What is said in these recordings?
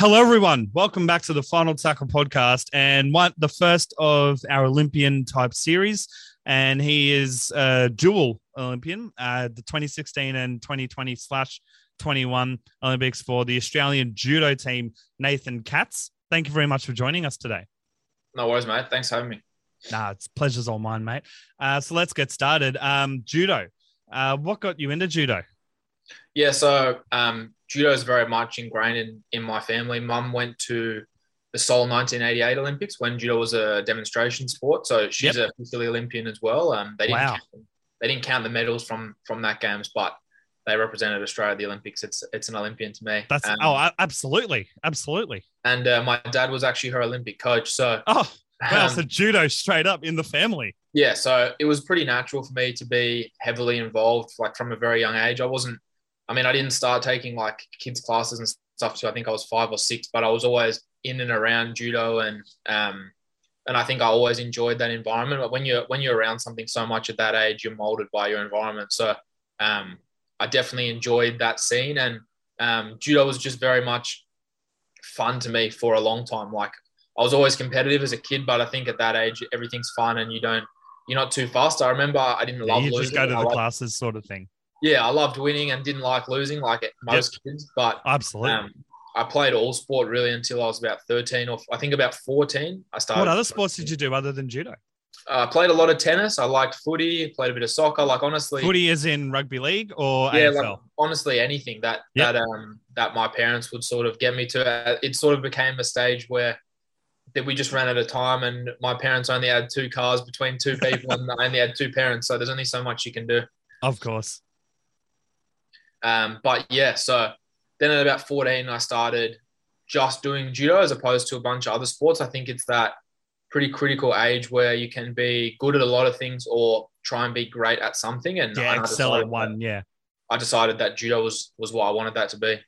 Hello, everyone. Welcome back to the Final Tackle podcast and one, the first of our Olympian type series. And he is a dual Olympian, uh, the 2016 and 2020 slash 21 Olympics for the Australian judo team, Nathan Katz. Thank you very much for joining us today. No worries, mate. Thanks for having me. Nah, it's pleasure's all mine, mate. Uh, so let's get started. Um, judo. Uh, what got you into judo? Yeah, so um, judo is very much ingrained in, in my family. Mum went to the Seoul 1988 Olympics when judo was a demonstration sport, so she's Yep. a officially Olympian as well. Um, they didn't Wow. count, they didn't count the medals from from that games, but they represented Australia at the Olympics. It's it's an Olympian to me. That's Um, oh, absolutely, absolutely. and uh, my dad was actually her Olympic coach. So Oh, wow. um, so judo straight up in the family. yeah, so it was pretty natural for me to be heavily involved, like from a very young age. I wasn't, I mean, I didn't start taking like kids classes and stuff. So I think I was five or six, but I was always in and around judo, and um, and I think I always enjoyed that environment. But when you're when you're around something so much at that age, you're molded by your environment. So um, I definitely enjoyed that scene, and um, judo was just very much fun to me for a long time. Like I was always competitive as a kid, but I think at that age everything's fun and you don't you're not too fast. I remember I didn't Yeah, love you losing. just go to the liked- classes sort of thing. Yeah, I loved winning and didn't like losing like most kids. But Absolutely. um, I played all sport really until I was about 13 or I think about 14. I started. what other sports did you do other than judo? Uh, I played a lot of tennis. I liked footy. Played a bit of soccer. Like honestly, Footy is in rugby league or yeah, AFL? like honestly anything that Yep. that um that my parents would sort of get me to. Uh, It sort of became a stage where that we just ran out of time, and my parents only had two cars between two people, and I only had two parents, so there's only so much you can do. of course. Um, but yeah, so then at about 14, I started just doing judo as opposed to a bunch of other sports. I think it's that pretty critical age where you can be good at a lot of things or try and be great at something. And Yeah, I excel at decided one. Yeah. I decided that judo was was what I wanted that to be.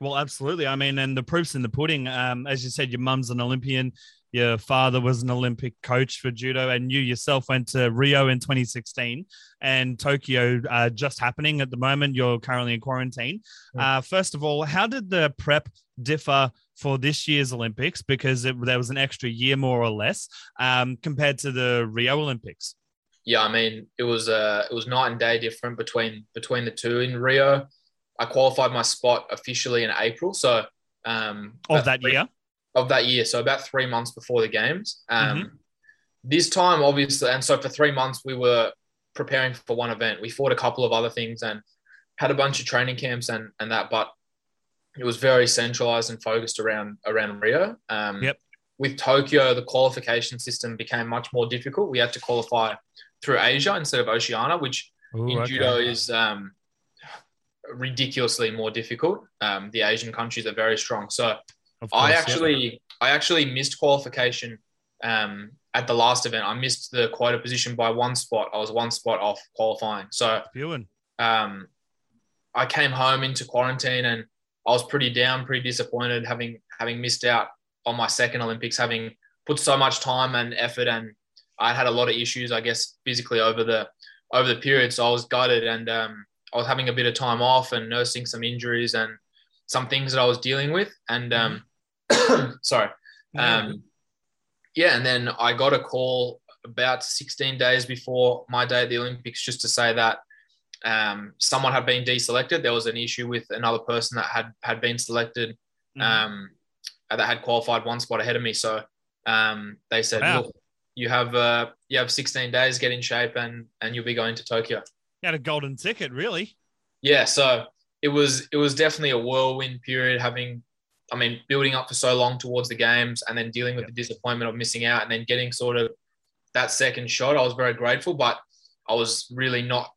Well, absolutely. I mean, and the proof's in the pudding. Um, as you said, your mum's an Olympian, your father was an Olympic coach for judo, and you yourself went to Rio in 2016 and Tokyo uh, just happening at the moment. You're currently in quarantine. Uh, first of all, how did the prep differ for this year's Olympics? Because it, there was an extra year, more or less, um, compared to the Rio Olympics. Yeah, I mean, it was uh, it was night and day different between between the two. In Rio, I qualified my spot officially in April, so um, Of that three- year, of that year, so about three months before the games. Um, Mm-hmm. This time, obviously, and so for three months we were preparing for one event. We fought a couple of other things and had a bunch of training camps and and that, but it was very centralized and focused around around Rio. Um, Yep. With Tokyo, the qualification system became much more difficult. We had to qualify through Asia instead of Oceania, which Ooh, in okay. judo is um, ridiculously more difficult. Um, the Asian countries are very strong, so. Of I course, yeah. actually, I actually missed qualification um, at the last event. I missed the quota position by one spot. I was one spot off qualifying. So um, I came home into quarantine and I was pretty down, pretty disappointed, having having missed out on my second Olympics, having put so much time and effort, and I had a lot of issues, I guess, physically over the over the period. So I was gutted, and um, I was having a bit of time off and nursing some injuries and some things that I was dealing with, and um, sorry, um, yeah, and then I got a call about 16 days before my day at the Olympics just to say that um, someone had been deselected. There was an issue with another person that had had been selected Mhm. um, that had qualified one spot ahead of me. So um, they said, Wow. "Look, you have uh, you have 16 days, get in shape, and and you'll be going to Tokyo." You had a golden ticket, really. Yeah, so it was it was definitely a whirlwind period. Having, I mean, building up for so long towards the games, and then dealing with Yep. the disappointment of missing out, and then getting sort of that second shot. I was very grateful, but I was really not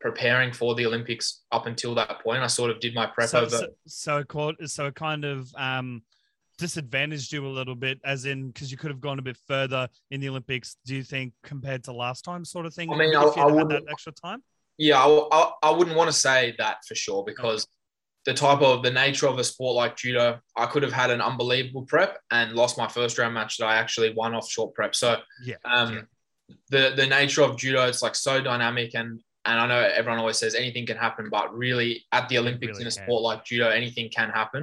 preparing for the Olympics up until that point. I sort of did my prep so, over. so, so it caught, so it kind of um, disadvantaged you a little bit, as in because you could have gone a bit further in the Olympics. Do you think compared to last time, sort of thing? I mean, if I- you I would- that extra time. Yeah, I, I, I wouldn't want to say that for sure because the type of the nature of a sport like judo, I could have had an unbelievable prep and lost my first round match that I actually won off short prep. So Yeah. um, the the nature of judo, it's like so dynamic and and I know everyone always says anything can happen, but really at the Olympics really in a can. sport like judo, anything can happen.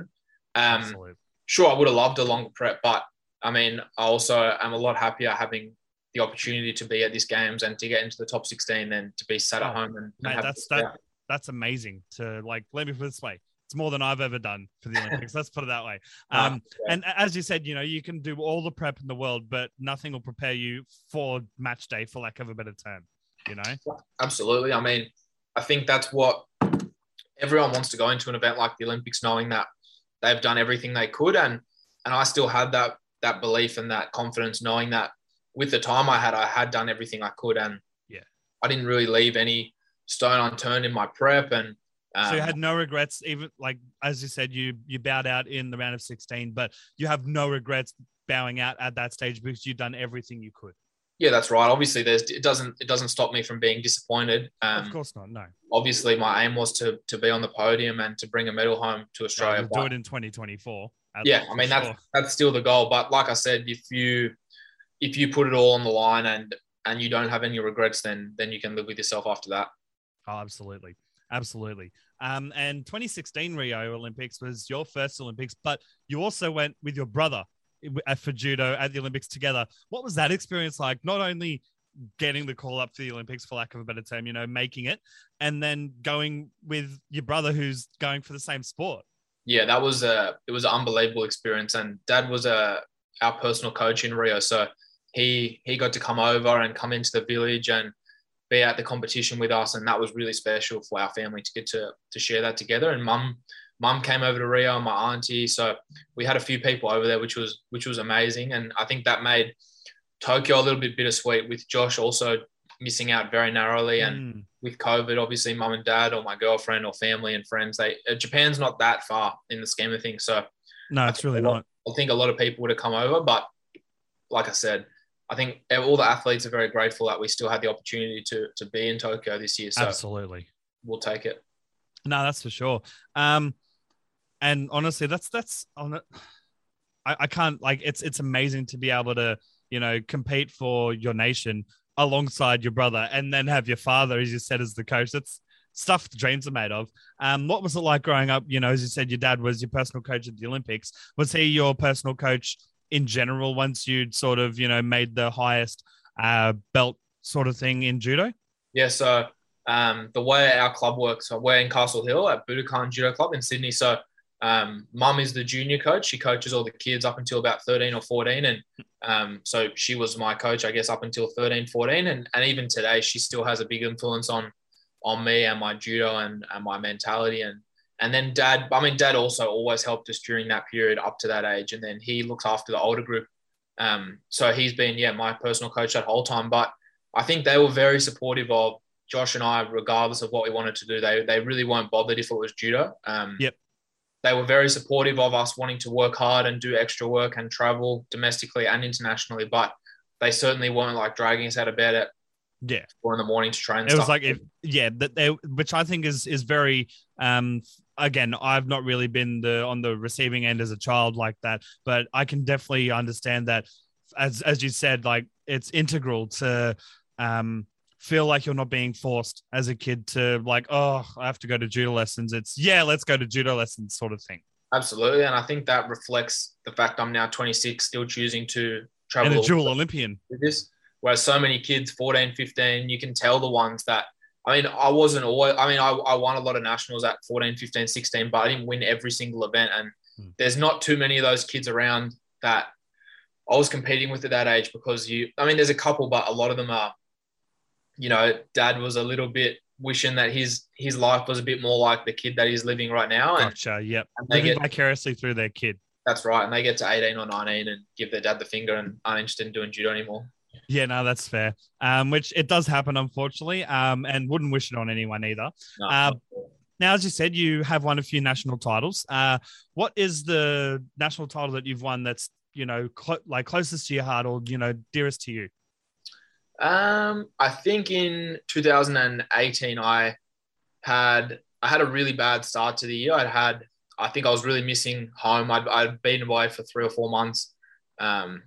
Um, Absolutely. sure, I would have loved a longer prep, but I mean, I also am a lot happier having the opportunity to be at these games and to get into the top 16 than to be sat at Oh, home and, and Mate, that's that. That's amazing. To like, let me put it this way: it's more than I've ever done for the Olympics. Let's put it that way. Ah, Um, and as you said, you know, you can do all the prep in the world, but nothing will prepare you for match day, for lack of a better term. You know, Absolutely. I mean, I think that's what everyone wants to go into an event like the Olympics, knowing that they've done everything they could, and and I still had that that belief and that confidence, knowing that with the time I had, I had done everything I could, and Yeah. I didn't really leave any stone unturned in my prep, and um, so you had no regrets, even like as you said, you you bowed out in the round of sixteen, but you have no regrets bowing out at that stage because you've done everything you could. yeah, that's right. Obviously, there's it doesn't it doesn't stop me from being disappointed. Um, of course not. No, obviously, my aim was to to be on the podium and to bring a medal home to Australia. you'll do it in twenty twenty four. yeah, I mean that's that's still the goal. But like I said, if you if you put it all on the line and and you don't have any regrets, then then you can live with yourself after that. Oh, absolutely. Absolutely. Um, and 2016 Rio Olympics was your first Olympics, but you also went with your brother for judo at the Olympics together. What was that experience like? Not only getting the call up for the Olympics, for lack of a better term, you know, making it, and then going with your brother who's going for the same sport. Yeah, that was a it was an unbelievable experience. And Dad was a our personal coach in Rio, so he he got to come over and come into the village and be at the competition with us, and that was really special for our family to get to to share that together. And mum mum came over to Rio, and my auntie, so we had a few people over there, which was which was amazing, and I think that made Tokyo a little bit bittersweet with Josh also missing out very narrowly and Mm, with COVID, obviously, mum and dad, or my girlfriend, or family and friends. They uh, Japan's not that far in the scheme of things, so no, it's really lot- not. I think a lot of people would have come over, but like I said, I think all the athletes are very grateful that we still had the opportunity to to be in Tokyo this year. So Absolutely. we'll take it. No, that's for sure. Um, and honestly, that's that's on it. I, I can't like it's it's amazing to be able to you know compete for your nation alongside your brother, and then have your father, as you said, as the coach. That's stuff the dreams are made of. Um, what was it like growing up? You know, as you said, your dad was your personal coach at the Olympics. Was he your personal coach in general? Once you'd sort of you know made the highest uh, belt sort of thing in judo. Yeah, so um, the way our club works, we're in Castle Hill at Budokan Judo Club in Sydney. So um, mum is the junior coach. She coaches all the kids up until about 13 or 14. And um, so she was my coach, I guess, up until 13, 14. And, and even today, she still has a big influence on on me and my judo and, and my mentality. And and then dad, I mean, dad also always helped us during that period up to that age. And then he looks after the older group. Um, so he's been, yeah, my personal coach that whole time. But I think they were very supportive of Josh and I, regardless of what we wanted to do. They they really weren't bothered if it was judo. Um, Yep. They were very supportive of us wanting to work hard and do extra work and travel domestically and internationally. But they certainly weren't like dragging us out of bed at Yeah. four in the morning to train. and it was like if yeah that they which i think is is very um again i've not really been the on the receiving end as a child like that but i can definitely understand that as as you said like it's integral to um feel like you're not being forced as a kid to like oh i have to go to judo lessons it's yeah let's go to judo lessons sort of thing Absolutely. And I think that reflects the fact I'm now 26, still choosing to travel. and a dual olympian this. Whereas so many kids, 14, 15, you can tell the ones that, I mean, I wasn't always, I mean, I, I won a lot of nationals at 14, 15, 16, but I didn't win every single event. And Hmm. there's not too many of those kids around that I was competing with at that age because you, I mean, there's a couple, but a lot of them are, you know, dad was a little bit wishing that his his life was a bit more like the kid that he's living right now. And, gotcha yep and they living get, vicariously through their kid that's right. And they get to 18 or 19 and give their dad the finger and aren't interested in doing judo anymore. Yeah, no, that's fair. Um, which it does happen, unfortunately. Um, and wouldn't wish it on anyone either. No, Uh, Now, as you said, you have won a few national titles. Uh, what is the national title that you've won that's you know clo- like closest to your heart or you know dearest to you? Um, I think in 2018 I had I had a really bad start to the year. I'd had I think I was really missing home. I'd, I'd been away for three or four months. Um,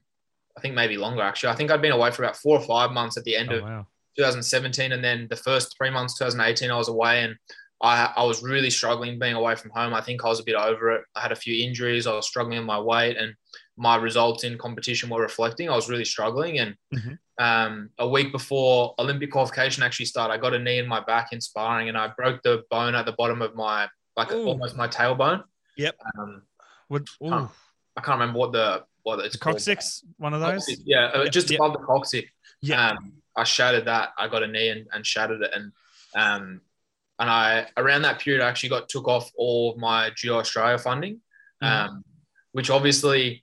I think maybe longer actually. I think I'd been away for about four or five months at the end Oh, of wow. 2017, and then the first three months 2018 I was away, and I, I was really struggling being away from home. I think I was a bit over it. I had a few injuries. I was struggling with my weight, and my results in competition were reflecting. I was really struggling. And mm-hmm. um, a week before Olympic qualification actually started, I got a knee in my back in sparring, and I broke the bone at the bottom of my like Ooh. almost my tailbone. Yep. Um, can't, I can't remember what the what it's coccyx. One of those. Coccyx, yeah, uh, yep. just yep. above the coccyx. Yeah. Um, I shattered that. I got a knee and, and shattered it, and um, and I around that period I actually got took off all of my Judo Australia funding, mm. um, which obviously,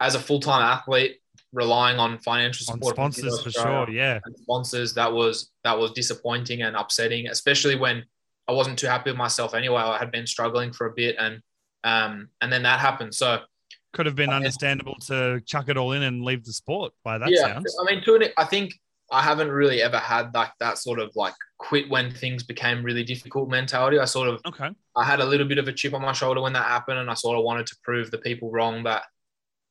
as a full time athlete, relying on financial support on sponsors for sure, yeah, sponsors that was that was disappointing and upsetting, especially when I wasn't too happy with myself anyway. I had been struggling for a bit, and um, and then that happened. So could have been understandable to chuck it all in and leave the sport by that yeah, sounds. I mean, to an, I think I haven't really ever had like that sort of like quit when things became really difficult mentality. I sort of okay. I had a little bit of a chip on my shoulder when that happened, and I sort of wanted to prove the people wrong that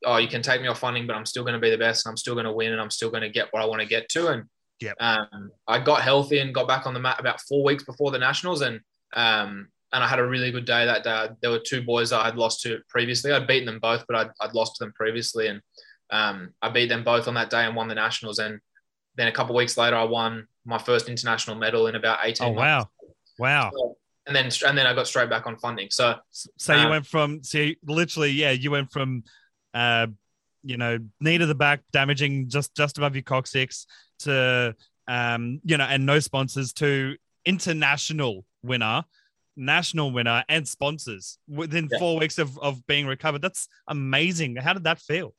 oh, you can take me off funding, but I'm still going to be the best, and I'm still going to win, and I'm still going to get what I want to get to. And yeah, um, I got healthy and got back on the mat about four weeks before the nationals, and um, and I had a really good day that day. There were two boys I had lost to previously. I'd beaten them both, but I'd, I'd lost to them previously, and um, I beat them both on that day and won the nationals. And then a couple weeks later, I won my first international medal in about eighteen. Oh months. wow, wow! So, and then and then I got straight back on funding. So so you um, went from so literally yeah you went from uh you know knee to the back damaging just just above your coccyx to um you know and no sponsors to international winner national winner and sponsors within yeah. four weeks of, of being recovered. That's amazing. How did that feel?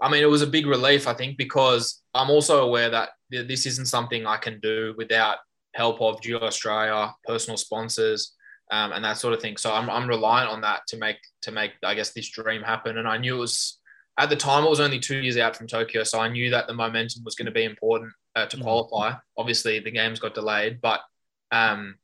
I mean, it was a big relief, I think, because I'm also aware that this isn't something I can do without help of Judo Australia, personal sponsors, um, and that sort of thing. So I'm, I'm reliant on that to make to make I guess this dream happen. And I knew it was at the time it was only two years out from Tokyo, so I knew that the momentum was going to be important uh, to mm. qualify. Obviously, the games got delayed, but um,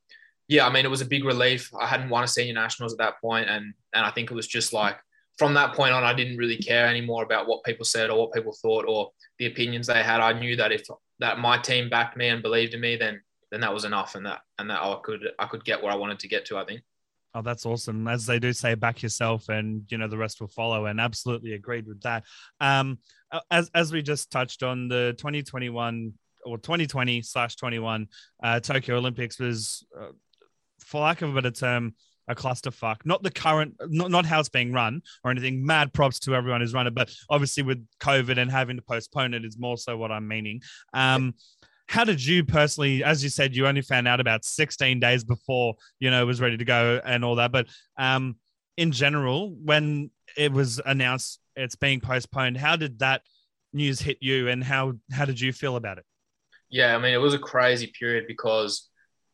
yeah, I mean, it was a big relief. I hadn't won a senior nationals at that point, and and I think it was just like from that point on, I didn't really care anymore about what people said or what people thought or the opinions they had. I knew that if that my team backed me and believed in me, then then that was enough, and that and that I could I could get where I wanted to get to. I think. Oh, that's awesome. As they do say, back yourself, and you know the rest will follow. And absolutely agreed with that. Um, as as we just touched on the 2021 or 2020 slash 21 uh, Tokyo Olympics was uh, for lack of a better term, a clusterfuck. Not the current, not, not how it's being run or anything. Mad props to everyone who's run it, but obviously with COVID and having to postpone it is more so what I'm meaning. Um, how did you personally, as you said, you only found out about 16 days before you know it was ready to go and all that, but um, in general, when it was announced it's being postponed, how did that news hit you, and how how did you feel about it? Yeah, I mean, it was a crazy period because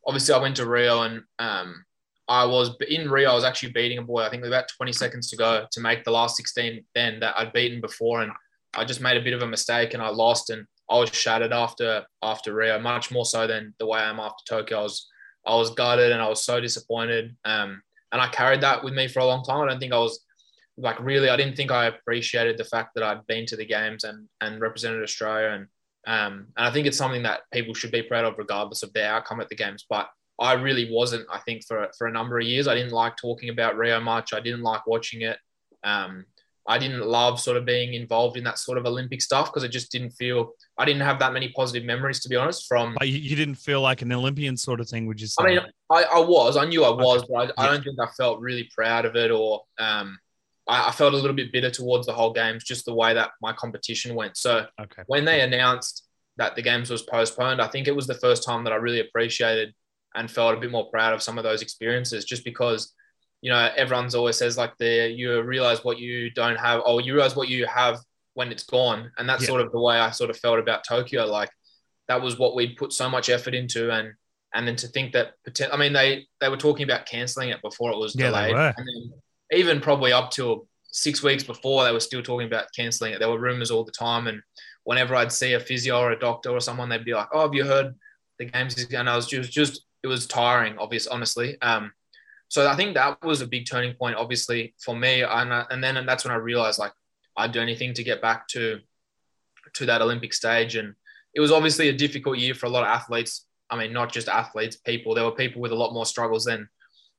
obviously I went to Rio and um, I was in Rio. I was actually beating a boy. I think with about 20 seconds to go to make the last 16 then that I'd beaten before, and I just made a bit of a mistake and I lost and I was shattered after after Rio, much more so than the way I am after Tokyo. I was I was gutted and I was so disappointed. Um, and I carried that with me for a long time. I don't think I was like really. I didn't think I appreciated the fact that I'd been to the games and and represented Australia and um, and I think it's something that people should be proud of, regardless of their outcome at the games. But I really wasn't. I think for for a number of years, I didn't like talking about Rio much. I didn't like watching it. Um, I didn't love sort of being involved in that sort of Olympic stuff because it just didn't feel. I didn't have that many positive memories, to be honest. From you, you didn't feel like an Olympian sort of thing, would you say? I mean, I, I was. I knew I was, but I, I, don't think I felt really proud of it or um, I, I, felt a little bit bitter towards the whole games, just the way that my competition went. So okay. when they announced that the games was postponed, I think it was the first time that I really appreciated and felt a bit more proud of some of those experiences, just because you know everyone's always says like the you realize what you don't have, or you realize what you have when it's gone, and that's yeah. sort of the way I sort of felt about Tokyo. Like that was what we'd put so much effort into, and and then to think that I mean they they were talking about cancelling it before it was yeah, delayed, and then even probably up to six weeks before they were still talking about cancelling it. There were rumors all the time, and whenever I'd see a physio or a doctor or someone, they'd be like, "Oh, have you heard the games?" And I was just, just it was tiring, obvious, honestly. Um, so I think that was a big turning point, obviously, for me. And and then and that's when I realized like I'd do anything to get back to to that Olympic stage. And it was obviously a difficult year for a lot of athletes I mean, not just athletes, people. There were people with a lot more struggles than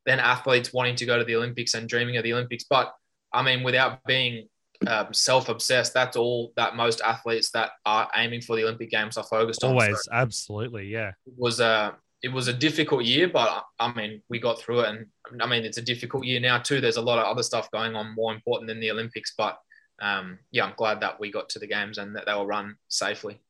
than athletes wanting to go to the Olympics and dreaming of the Olympics. But I mean, without being um, self-obsessed, that's all that most athletes that are aiming for the Olympic Games are focused on. Always, so absolutely, yeah. It was a it was a difficult year, but I mean, we got through it, and I mean, it's a difficult year now too. There's a lot of other stuff going on more important than the Olympics, but um, yeah, I'm glad that we got to the games and that they were run safely.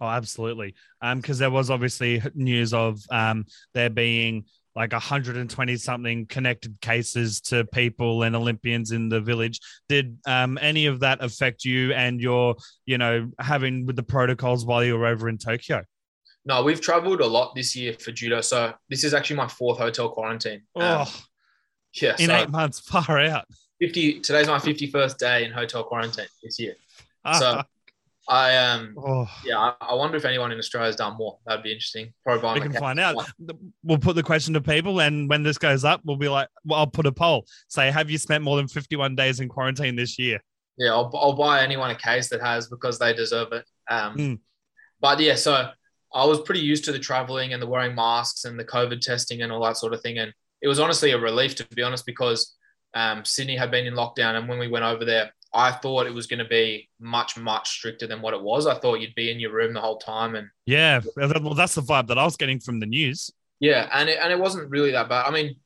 Oh, absolutely. Um, because there was obviously news of um there being like 120 something connected cases to people and Olympians in the village. Did um, any of that affect you and your, you know, having with the protocols while you were over in Tokyo? No, we've traveled a lot this year for judo. So this is actually my fourth hotel quarantine. Um, oh, yeah. In so eight months, far out. 50, today's my 51st day in hotel quarantine this year. So I um oh. yeah, I, wonder if anyone in Australia has done more. That'd be interesting. Probably we can find out. We'll put the question to people, and when this goes up, we'll be like, well, I'll put a poll. Say, have you spent more than fifty-one days in quarantine this year? Yeah, I'll, I'll buy anyone a case that has because they deserve it. Um, mm. but yeah, so I was pretty used to the traveling and the wearing masks and the COVID testing and all that sort of thing, and it was honestly a relief to be honest because um, Sydney had been in lockdown, and when we went over there, I thought it was going to be much, much stricter than what it was. I thought you'd be in your room the whole time. And yeah, well, that's the vibe that I was getting from the news. Yeah, and it, and it wasn't really that bad. I mean,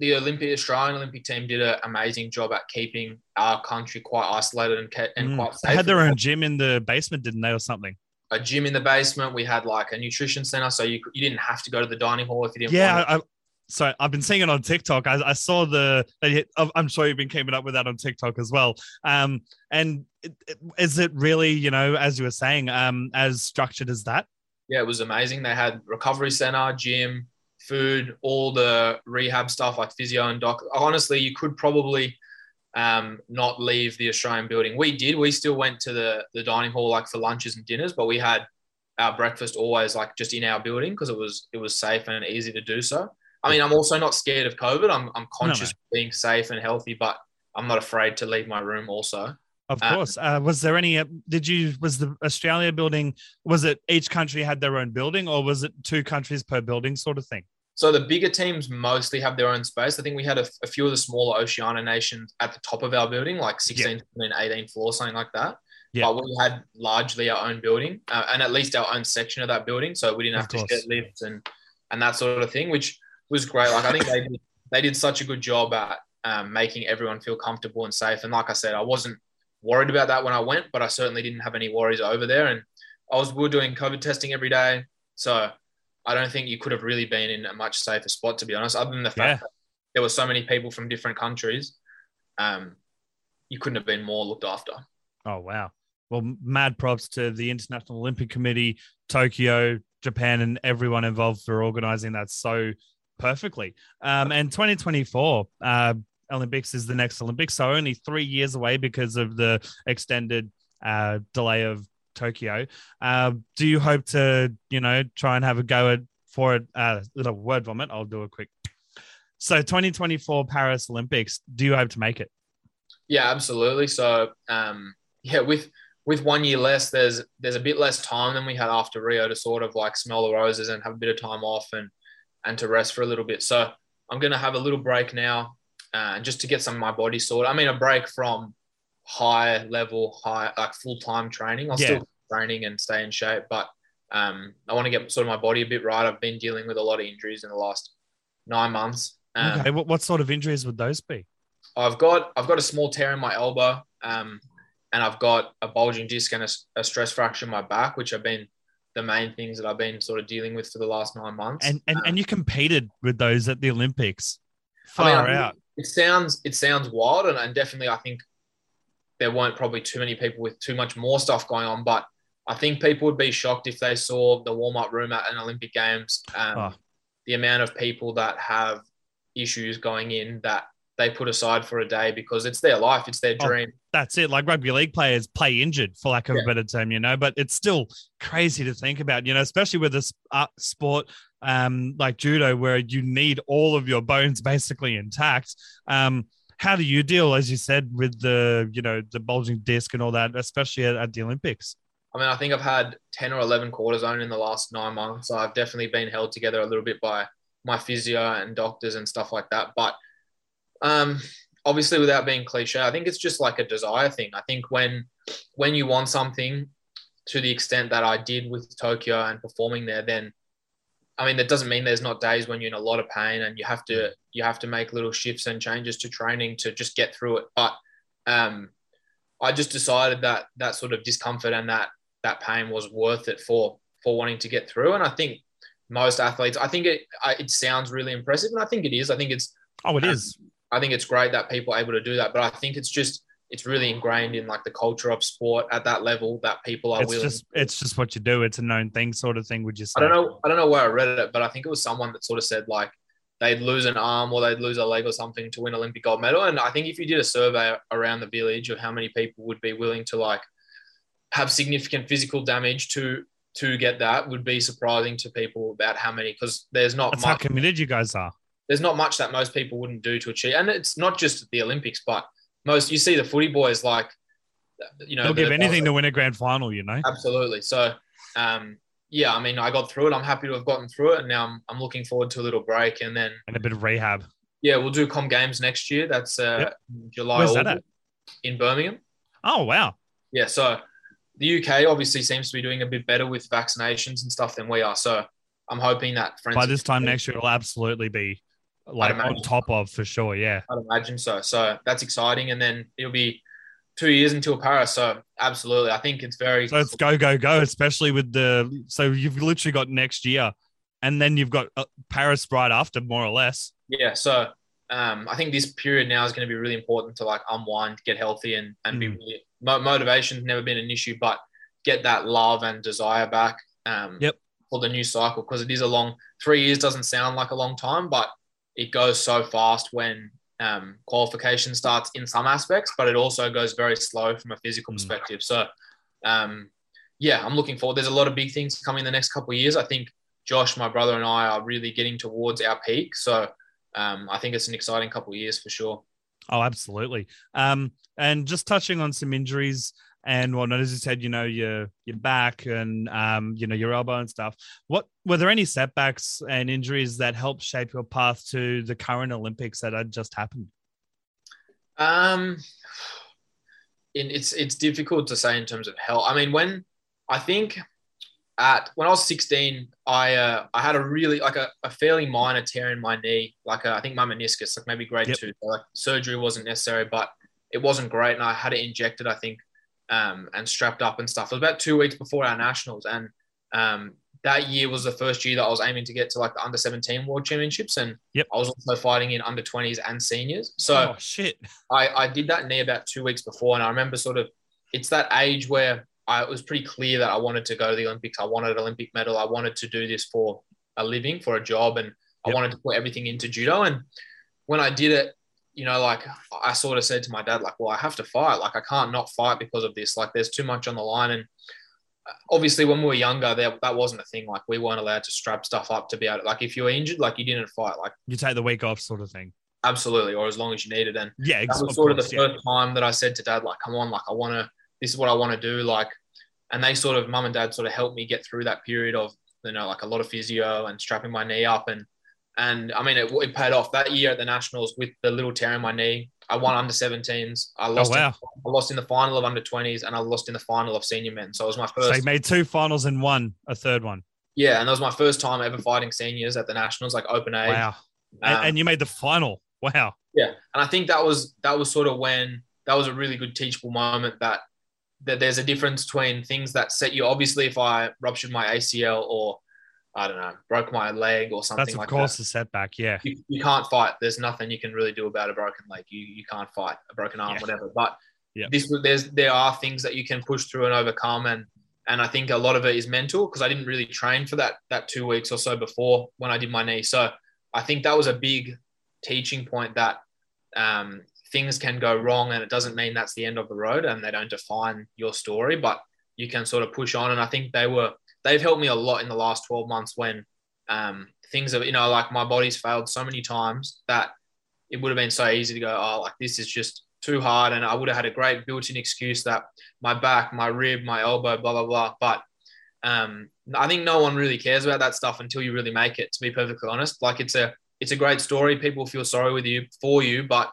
the Olympic Australian Olympic team did an amazing job at keeping our country quite isolated and, and mm. quite safe. They had their own gym in the basement, didn't they, or something? A gym in the basement. We had like a nutrition center, so you you didn't have to go to the dining hall if you didn't. Yeah, I, so I've been seeing it on TikTok. I, I saw the. I'm sure you've been keeping up with that on TikTok as well. Um, and is it really, you know, as you were saying, um, as structured as that? Yeah, it was amazing. They had recovery center, gym, food, all the rehab stuff like physio and doc. Honestly, you could probably um, not leave the Australian building. We did. We still went to the the dining hall like for lunches and dinners, but we had our breakfast always like just in our building because it was it was safe and easy to do so. I mean, I'm also not scared of COVID. I'm, I'm conscious no, of being safe and healthy, but I'm not afraid to leave my room also. Of um, course. Uh, was there any, uh, did you, was the Australia building, was it each country had their own building or was it two countries per building sort of thing? So the bigger teams mostly have their own space. I think we had a, a few of the smaller Oceania nations at the top of our building, like 16 yeah. and 18 floor, something like that. Yeah. But we had largely our own building uh, and at least our own section of that building. So we didn't have to get lifts and, and that sort of thing, which was great. Like I think they did, they did such a good job at um, making everyone feel comfortable and safe. And like I said, I wasn't worried about that when I went, but I certainly didn't have any worries over there. And I was we were doing COVID testing every day, so I don't think you could have really been in a much safer spot to be honest. Other than the fact yeah. that there were so many people from different countries, um, you couldn't have been more looked after. Oh wow! Well, mad props to the International Olympic Committee, Tokyo, Japan, and everyone involved for organizing that so perfectly. Um, and 2024 uh, Olympics is the next Olympics, so only three years away because of the extended uh, delay of Tokyo. Uh, do you hope to, you know, try and have a go at for a Uh, little word vomit. I'll do a quick. So 2024 Paris Olympics. Do you hope to make it? Yeah, absolutely. So, um, yeah, with with one year less, there's there's a bit less time than we had after Rio to sort of like smell the roses and have a bit of time off and and to rest for a little bit. So I'm going to have a little break now, uh, just to get some of my body sorted. I mean, a break from high level, high like full time training. I'll yeah. still training and stay in shape, but um, I want to get sort of my body a bit right. I've been dealing with a lot of injuries in the last nine months. Um, okay, what, what sort of injuries would those be? I've got I've got a small tear in my elbow, um, and I've got a bulging disc and a, a stress fracture in my back, which I've been the main things that I've been sort of dealing with for the last nine months. And and, um, and you competed with those at the Olympics. Far I mean, out. It sounds it sounds wild, and, and definitely I think there weren't probably too many people with too much more stuff going on, but I think people would be shocked if they saw the warm up room at an Olympic Games. Um, oh. The amount of people that have issues going in that they put aside for a day because it's their life, it's their oh, dream. Oh, that's it. Like rugby league players play injured, for lack of yeah. a better term, you know. But it's still crazy to think about, you know, especially with this sport um, like judo, where you need all of your bones basically intact. Um, how do you deal, as you said, with the you know the bulging disc and all that, especially at, at the Olympics? I mean, I think I've had 10 or 11 cortisone in the last nine months. So I've definitely been held together a little bit by my physio and doctors and stuff like that. But um, obviously, without being cliche, I think it's just like a desire thing. I think when when you want something to the extent that I did with Tokyo and performing there, then I mean that doesn't mean there's not days when you're in a lot of pain and you have to you have to make little shifts and changes to training to just get through it. But um, I just decided that that sort of discomfort and that that pain was worth it for for wanting to get through. And I think most athletes, I think it it sounds really impressive, and I think it is. I think it's oh, it um, is. I think it's great that people are able to do that, but I think it's just it's really ingrained in like the culture of sport at that level that people are it's willing. Just, it's just what you do. It's a known thing, sort of thing. Would you say? I don't know. I don't know where I read it, but I think it was someone that sort of said like they'd lose an arm or they'd lose a leg or something to win Olympic gold medal. And I think if you did a survey around the village of how many people would be willing to like have significant physical damage to to get that would be surprising to people about how many because there's not That's much, how committed you guys are. There's not much that most people wouldn't do to achieve, and it's not just the Olympics, but most you see the footy boys like you know they'll give anything to win a grand final. You know, absolutely. So. Um, yeah, I mean, I got through it. I'm happy to have gotten through it, and now I'm, I'm looking forward to a little break and then and a bit of rehab. Yeah, we'll do Com Games next year. That's uh, yep. July. Where's that at? In Birmingham. Oh wow. Yeah, so the UK obviously seems to be doing a bit better with vaccinations and stuff than we are. So I'm hoping that by this time next year it'll absolutely be like on top of for sure. Yeah, I'd imagine so. So that's exciting, and then it'll be two years until Paris. So absolutely, I think it's very. So it's go go go, especially with the. So you've literally got next year, and then you've got uh, Paris right after, more or less. Yeah. So um, I think this period now is going to be really important to like unwind, get healthy, and and mm. be really motivation's never been an issue, but get that love and desire back. Um, yep. For the new cycle, because it is a long three years doesn't sound like a long time, but it goes so fast when um, qualification starts in some aspects, but it also goes very slow from a physical mm. perspective. So, um, yeah, I'm looking forward. There's a lot of big things coming in the next couple of years. I think Josh, my brother, and I are really getting towards our peak. So, um, I think it's an exciting couple of years for sure. Oh, absolutely. Um, and just touching on some injuries and whatnot, as you said, you know, your your back and um, you know, your elbow and stuff. What were there any setbacks and injuries that helped shape your path to the current Olympics that had just happened? Um, it's it's difficult to say in terms of health. I mean, when I think at when I was 16, I uh, I had a really like a, a fairly minor tear in my knee, like a, I think my meniscus, like maybe grade yep. two. So like surgery wasn't necessary, but it wasn't great, and I had it injected, I think, um, and strapped up and stuff. It was about two weeks before our nationals, and um, that year was the first year that I was aiming to get to like the under 17 world championships, and yep. I was also fighting in under 20s and seniors. So oh, shit, I I did that knee about two weeks before, and I remember sort of it's that age where I, it was pretty clear that I wanted to go to the Olympics. I wanted an Olympic medal. I wanted to do this for a living, for a job, and yep. I wanted to put everything into judo. And when I did it, you know, like I sort of said to my dad, like, well, I have to fight. Like, I can't not fight because of this. Like, there's too much on the line. And uh, obviously, when we were younger, there, that wasn't a thing. Like, we weren't allowed to strap stuff up to be able to, like, if you were injured, like, you didn't fight. Like, you take the week off, sort of thing. Absolutely. Or as long as you needed. And yeah, that was sort of, the yeah. first time that I said to dad, like, come on, like, I want to, this is what I want to do. Like, and they sort of, mum and dad sort of helped me get through that period of, you know, like a lot of physio and strapping my knee up and, and I mean, it, it, paid off that year at the Nationals with the little tear in my knee. I won under 17s. I lost. Oh, wow. in, I lost in the final of under 20s, and I lost in the final of senior men. So it was my first. So you made two finals and one, a third one. Yeah, and that was my first time ever fighting seniors at the Nationals, like open age. Wow. Um, and, and you made the final. Wow. Yeah, and I think that was that was sort of when that was a really good teachable moment that that there's a difference between things that set you. Obviously, if I ruptured my ACL or I don't know, broke my leg or something That's of like course that. a setback. Yeah. You, you, can't fight. There's nothing you can really do about a broken leg. You, you can't fight a broken arm, yeah. whatever. But yeah. this there's there are things that you can push through and overcome. And and I think a lot of it is mental because I didn't really train for that that two weeks or so before when I did my knee. So I think that was a big teaching point that um, things can go wrong and it doesn't mean that's the end of the road and they don't define your story, but you can sort of push on. And I think they were they've helped me a lot in the last 12 months when um, things have, you know, like my body's failed so many times that it would have been so easy to go, oh, like this is just too hard, and I would have had a great built-in excuse that my back, my rib, my elbow, blah blah blah. But um, I think no one really cares about that stuff until you really make it. To be perfectly honest, like it's a it's a great story. People feel sorry with you for you, but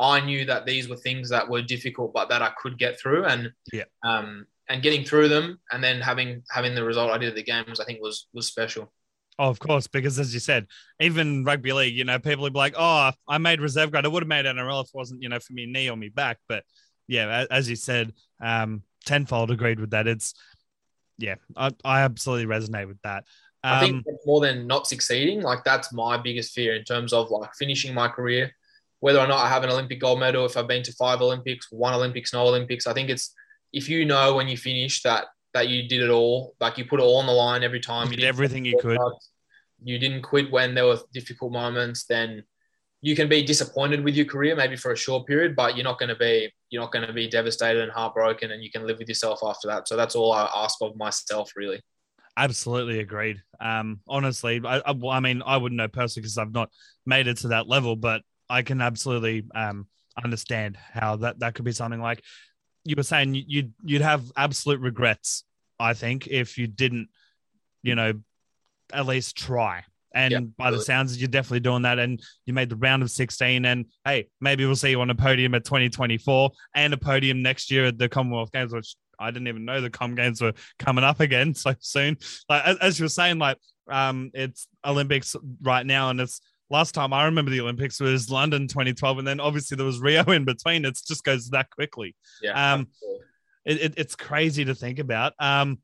I knew that these were things that were difficult, but that I could get through, and yeah, um, and getting through them, and then having having the result I did at the games, I think was was special. Oh, of course, because as you said, even rugby league, you know, people would be like, "Oh, I made reserve grade. I would have made NRL if it wasn't, you know, for me knee or me back." But yeah, as you said, um, tenfold agreed with that. It's yeah, I, I absolutely resonate with that. Um, I think um, more than not succeeding, like that's my biggest fear in terms of like finishing my career, whether or not I have an Olympic gold medal, if I've been to five Olympics, one Olympics, no Olympics. I think it's if you know when you finish that that you did it all, like you put it all on the line every time. You did everything you could. You didn't quit when there were difficult moments. Then you can be disappointed with your career, maybe for a short period, but you're not going to be you're not going to be devastated and heartbroken, and you can live with yourself after that. So that's all I ask of myself, really. Absolutely agreed. Um, honestly, I, I, I mean, I wouldn't know personally because I've not made it to that level, but I can absolutely um, understand how that that could be something like you were saying. You'd you'd have absolute regrets, I think, if you didn't, you know, at least try. And yeah, by the sounds, you're definitely doing that. And you made the round of 16. And hey, maybe we'll see you on a podium at 2024 and a podium next year at the Commonwealth Games, which I didn't even know the Com Games were coming up again so soon. Like as, as you were saying, like um, it's Olympics right now, and it's last time I remember the Olympics was London 2012, and then obviously there was Rio in between. It just goes that quickly. Yeah. Um, it, it, it's crazy to think about. Um,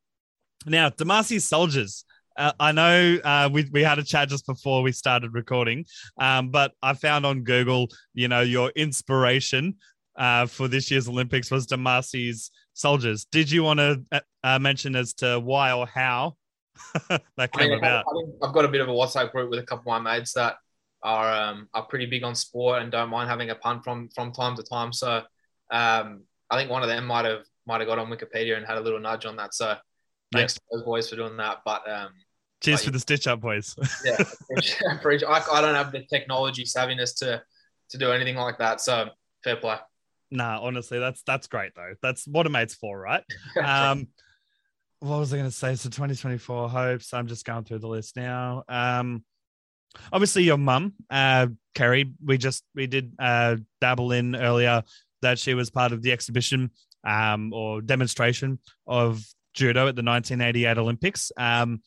now, Damasi Soldiers. Uh, I know uh, we, we had a chat just before we started recording, um, but I found on Google, you know, your inspiration uh, for this year's Olympics was Damasi's soldiers. Did you want to uh, uh, mention as to why or how that came I mean, about? I have got a bit of a WhatsApp group with a couple of my mates that are um, are pretty big on sport and don't mind having a punt from from time to time. So um, I think one of them might have might have got on Wikipedia and had a little nudge on that. So thanks to those boys for doing that. But um, Cheers for the stitch up, boys. yeah, I, I don't have the technology savviness to to do anything like that. So fair play. Nah, honestly, that's that's great though. That's what a mate's for, right? um, what was I going to say? So 2024 hopes. I'm just going through the list now. Um, obviously your mum, uh, Kerry. We just we did uh, dabble in earlier that she was part of the exhibition um, or demonstration of judo at the 1988 Olympics. Um,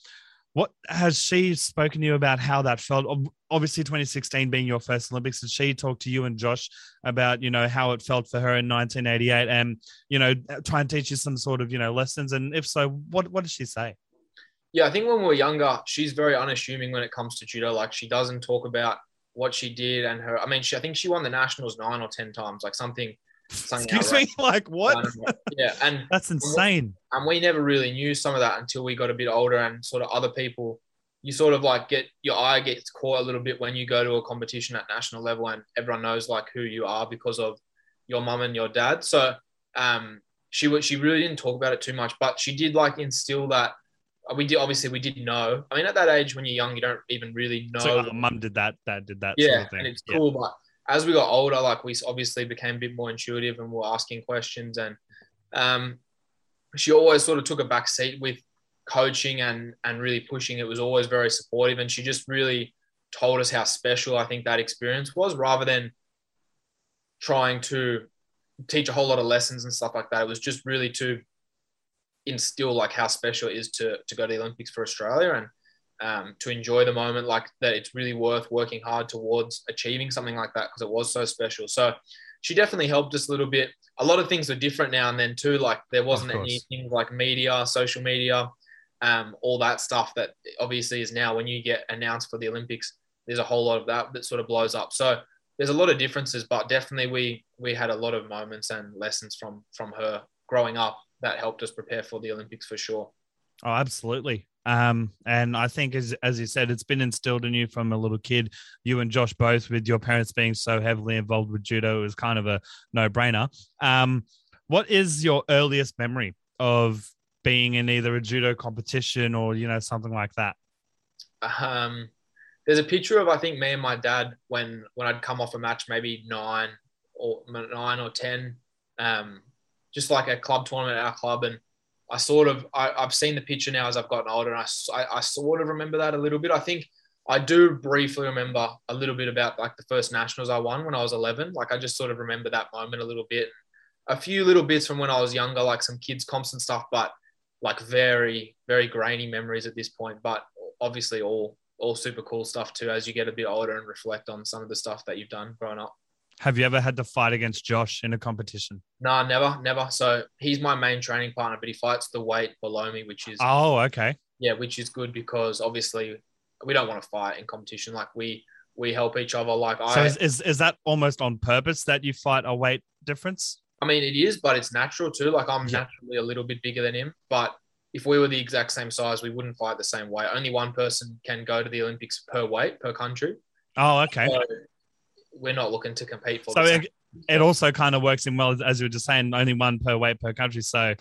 what has she spoken to you about how that felt? Obviously, 2016 being your first Olympics, did she talk to you and Josh about you know how it felt for her in 1988, and you know try and teach you some sort of you know lessons? And if so, what what did she say? Yeah, I think when we were younger, she's very unassuming when it comes to judo. Like she doesn't talk about what she did and her. I mean, she I think she won the nationals nine or ten times, like something Excuse me, like what? Yeah, and that's insane. And we, and we never really knew some of that until we got a bit older, and sort of other people. You sort of like get your eye gets caught a little bit when you go to a competition at national level, and everyone knows like who you are because of your mum and your dad. So, um, she would she really didn't talk about it too much, but she did like instill that we did obviously we did know. I mean, at that age when you're young, you don't even really know. So, uh, mum did that, dad did that. Yeah, sort of and it's cool, but as we got older, like we obviously became a bit more intuitive and we were asking questions. And um, she always sort of took a back seat with coaching and and really pushing. It was always very supportive, and she just really told us how special I think that experience was, rather than trying to teach a whole lot of lessons and stuff like that. It was just really to instill like how special it is to to go to the Olympics for Australia and um, to enjoy the moment like that it's really worth working hard towards achieving something like that because it was so special. So she definitely helped us a little bit. A lot of things are different now and then too like there wasn't anything like media social media um, all that stuff that obviously is now when you get announced for the olympics there's a whole lot of that that sort of blows up. So there's a lot of differences but definitely we we had a lot of moments and lessons from from her growing up that helped us prepare for the olympics for sure oh absolutely um, and I think, as as you said, it's been instilled in you from a little kid. You and Josh both, with your parents being so heavily involved with judo, it was kind of a no brainer. Um, what is your earliest memory of being in either a judo competition or you know something like that? Um, there's a picture of I think me and my dad when when I'd come off a match, maybe nine or nine or ten, um, just like a club tournament at our club, and I sort of I, have seen the picture now as I've gotten older, and I, I, I sort of remember that a little bit. I think I do briefly remember a little bit about like the first nationals I won when I was 11. Like I just sort of remember that moment a little bit. A few little bits from when I was younger, like some kids comps and stuff, but like very very grainy memories at this point. But obviously all all super cool stuff too as you get a bit older and reflect on some of the stuff that you've done growing up. Have you ever had to fight against Josh in a competition? No, never, never. So he's my main training partner, but he fights the weight below me, which is oh, okay, yeah, which is good because obviously we don't want to fight in competition. Like we we help each other. Like so I, is, is is that almost on purpose that you fight a weight difference? I mean, it is, but it's natural too. Like I'm yeah. naturally a little bit bigger than him, but if we were the exact same size, we wouldn't fight the same way. Only one person can go to the Olympics per weight per country. Oh, okay. So we're not looking to compete for. So it, it also kind of works in well as you were just saying, only one per weight per country. So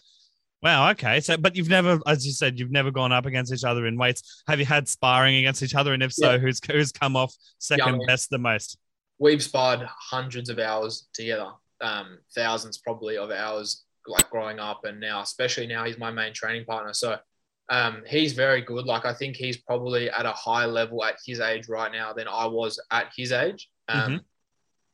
Wow. Okay. So, but you've never, as you said, you've never gone up against each other in weights. Have you had sparring against each other? And if so, yeah. who's who's come off second yeah, best the most? We've sparred hundreds of hours together, um, thousands probably of hours, like growing up, and now, especially now, he's my main training partner. So, um, he's very good. Like I think he's probably at a higher level at his age right now than I was at his age. Um, mm-hmm.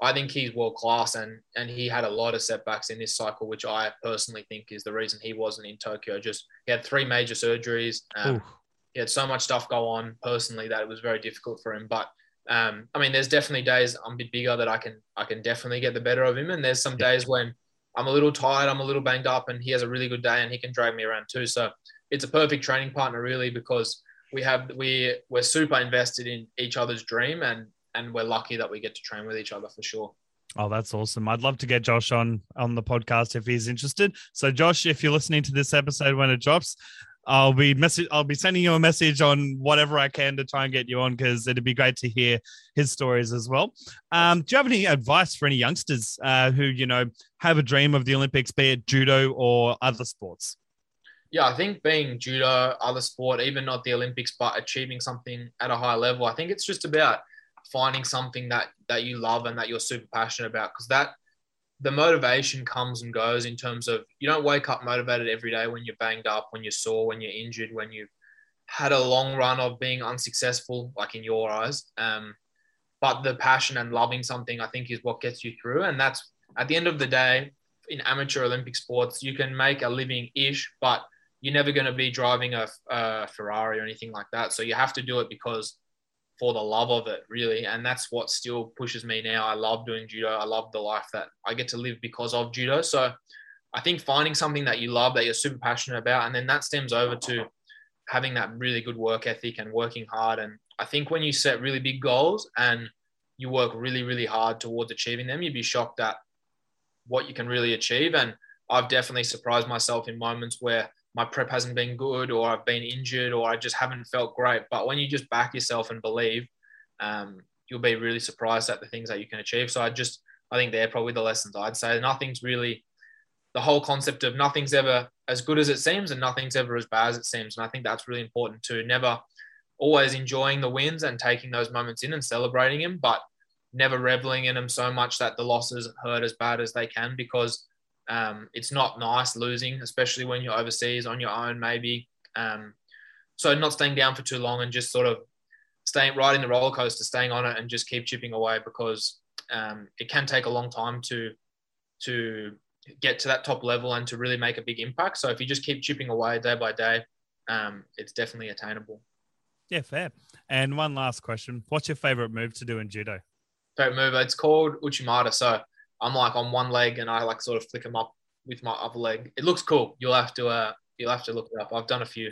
I think he's world class, and and he had a lot of setbacks in this cycle, which I personally think is the reason he wasn't in Tokyo. Just he had three major surgeries. Um, he had so much stuff go on personally that it was very difficult for him. But um, I mean, there's definitely days I'm a bit bigger that I can I can definitely get the better of him, and there's some days when I'm a little tired, I'm a little banged up, and he has a really good day and he can drag me around too. So it's a perfect training partner, really, because we have we we're super invested in each other's dream and and we're lucky that we get to train with each other for sure. Oh, that's awesome. I'd love to get Josh on on the podcast if he's interested. So Josh, if you're listening to this episode when it drops, I'll be message I'll be sending you a message on whatever I can to try and get you on because it'd be great to hear his stories as well. Um, do you have any advice for any youngsters uh, who you know have a dream of the Olympics, be it judo or other sports? Yeah, I think being judo, other sport, even not the Olympics, but achieving something at a high level, I think it's just about finding something that that you love and that you're super passionate about because that the motivation comes and goes in terms of you don't wake up motivated every day when you're banged up when you're sore when you're injured when you've had a long run of being unsuccessful like in your eyes. Um, but the passion and loving something i think is what gets you through. And that's at the end of the day in amateur olympic sports you can make a living ish but you're never going to be driving a, a ferrari or anything like that. So you have to do it because for the love of it, really. And that's what still pushes me now. I love doing judo. I love the life that I get to live because of judo. So I think finding something that you love, that you're super passionate about, and then that stems over to having that really good work ethic and working hard. And I think when you set really big goals and you work really, really hard towards achieving them, you'd be shocked at what you can really achieve. And I've definitely surprised myself in moments where my prep hasn't been good or I've been injured or I just haven't felt great. But when you just back yourself and believe, um, you'll be really surprised at the things that you can achieve. So I just, I think they're probably the lessons I'd say. Nothing's really the whole concept of nothing's ever as good as it seems and nothing's ever as bad as it seems. And I think that's really important to never always enjoying the wins and taking those moments in and celebrating them, but never reveling in them so much that the losses hurt as bad as they can because um, it's not nice losing, especially when you're overseas on your own, maybe. Um, so not staying down for too long and just sort of staying right in the roller coaster, staying on it, and just keep chipping away because um, it can take a long time to to get to that top level and to really make a big impact. So if you just keep chipping away day by day, um, it's definitely attainable. Yeah, fair. And one last question: What's your favorite move to do in judo? Favorite move? It's called uchimata. So I'm like on one leg and I like sort of flick them up with my other leg. It looks cool. You'll have to uh, you'll have to look it up. I've done a few.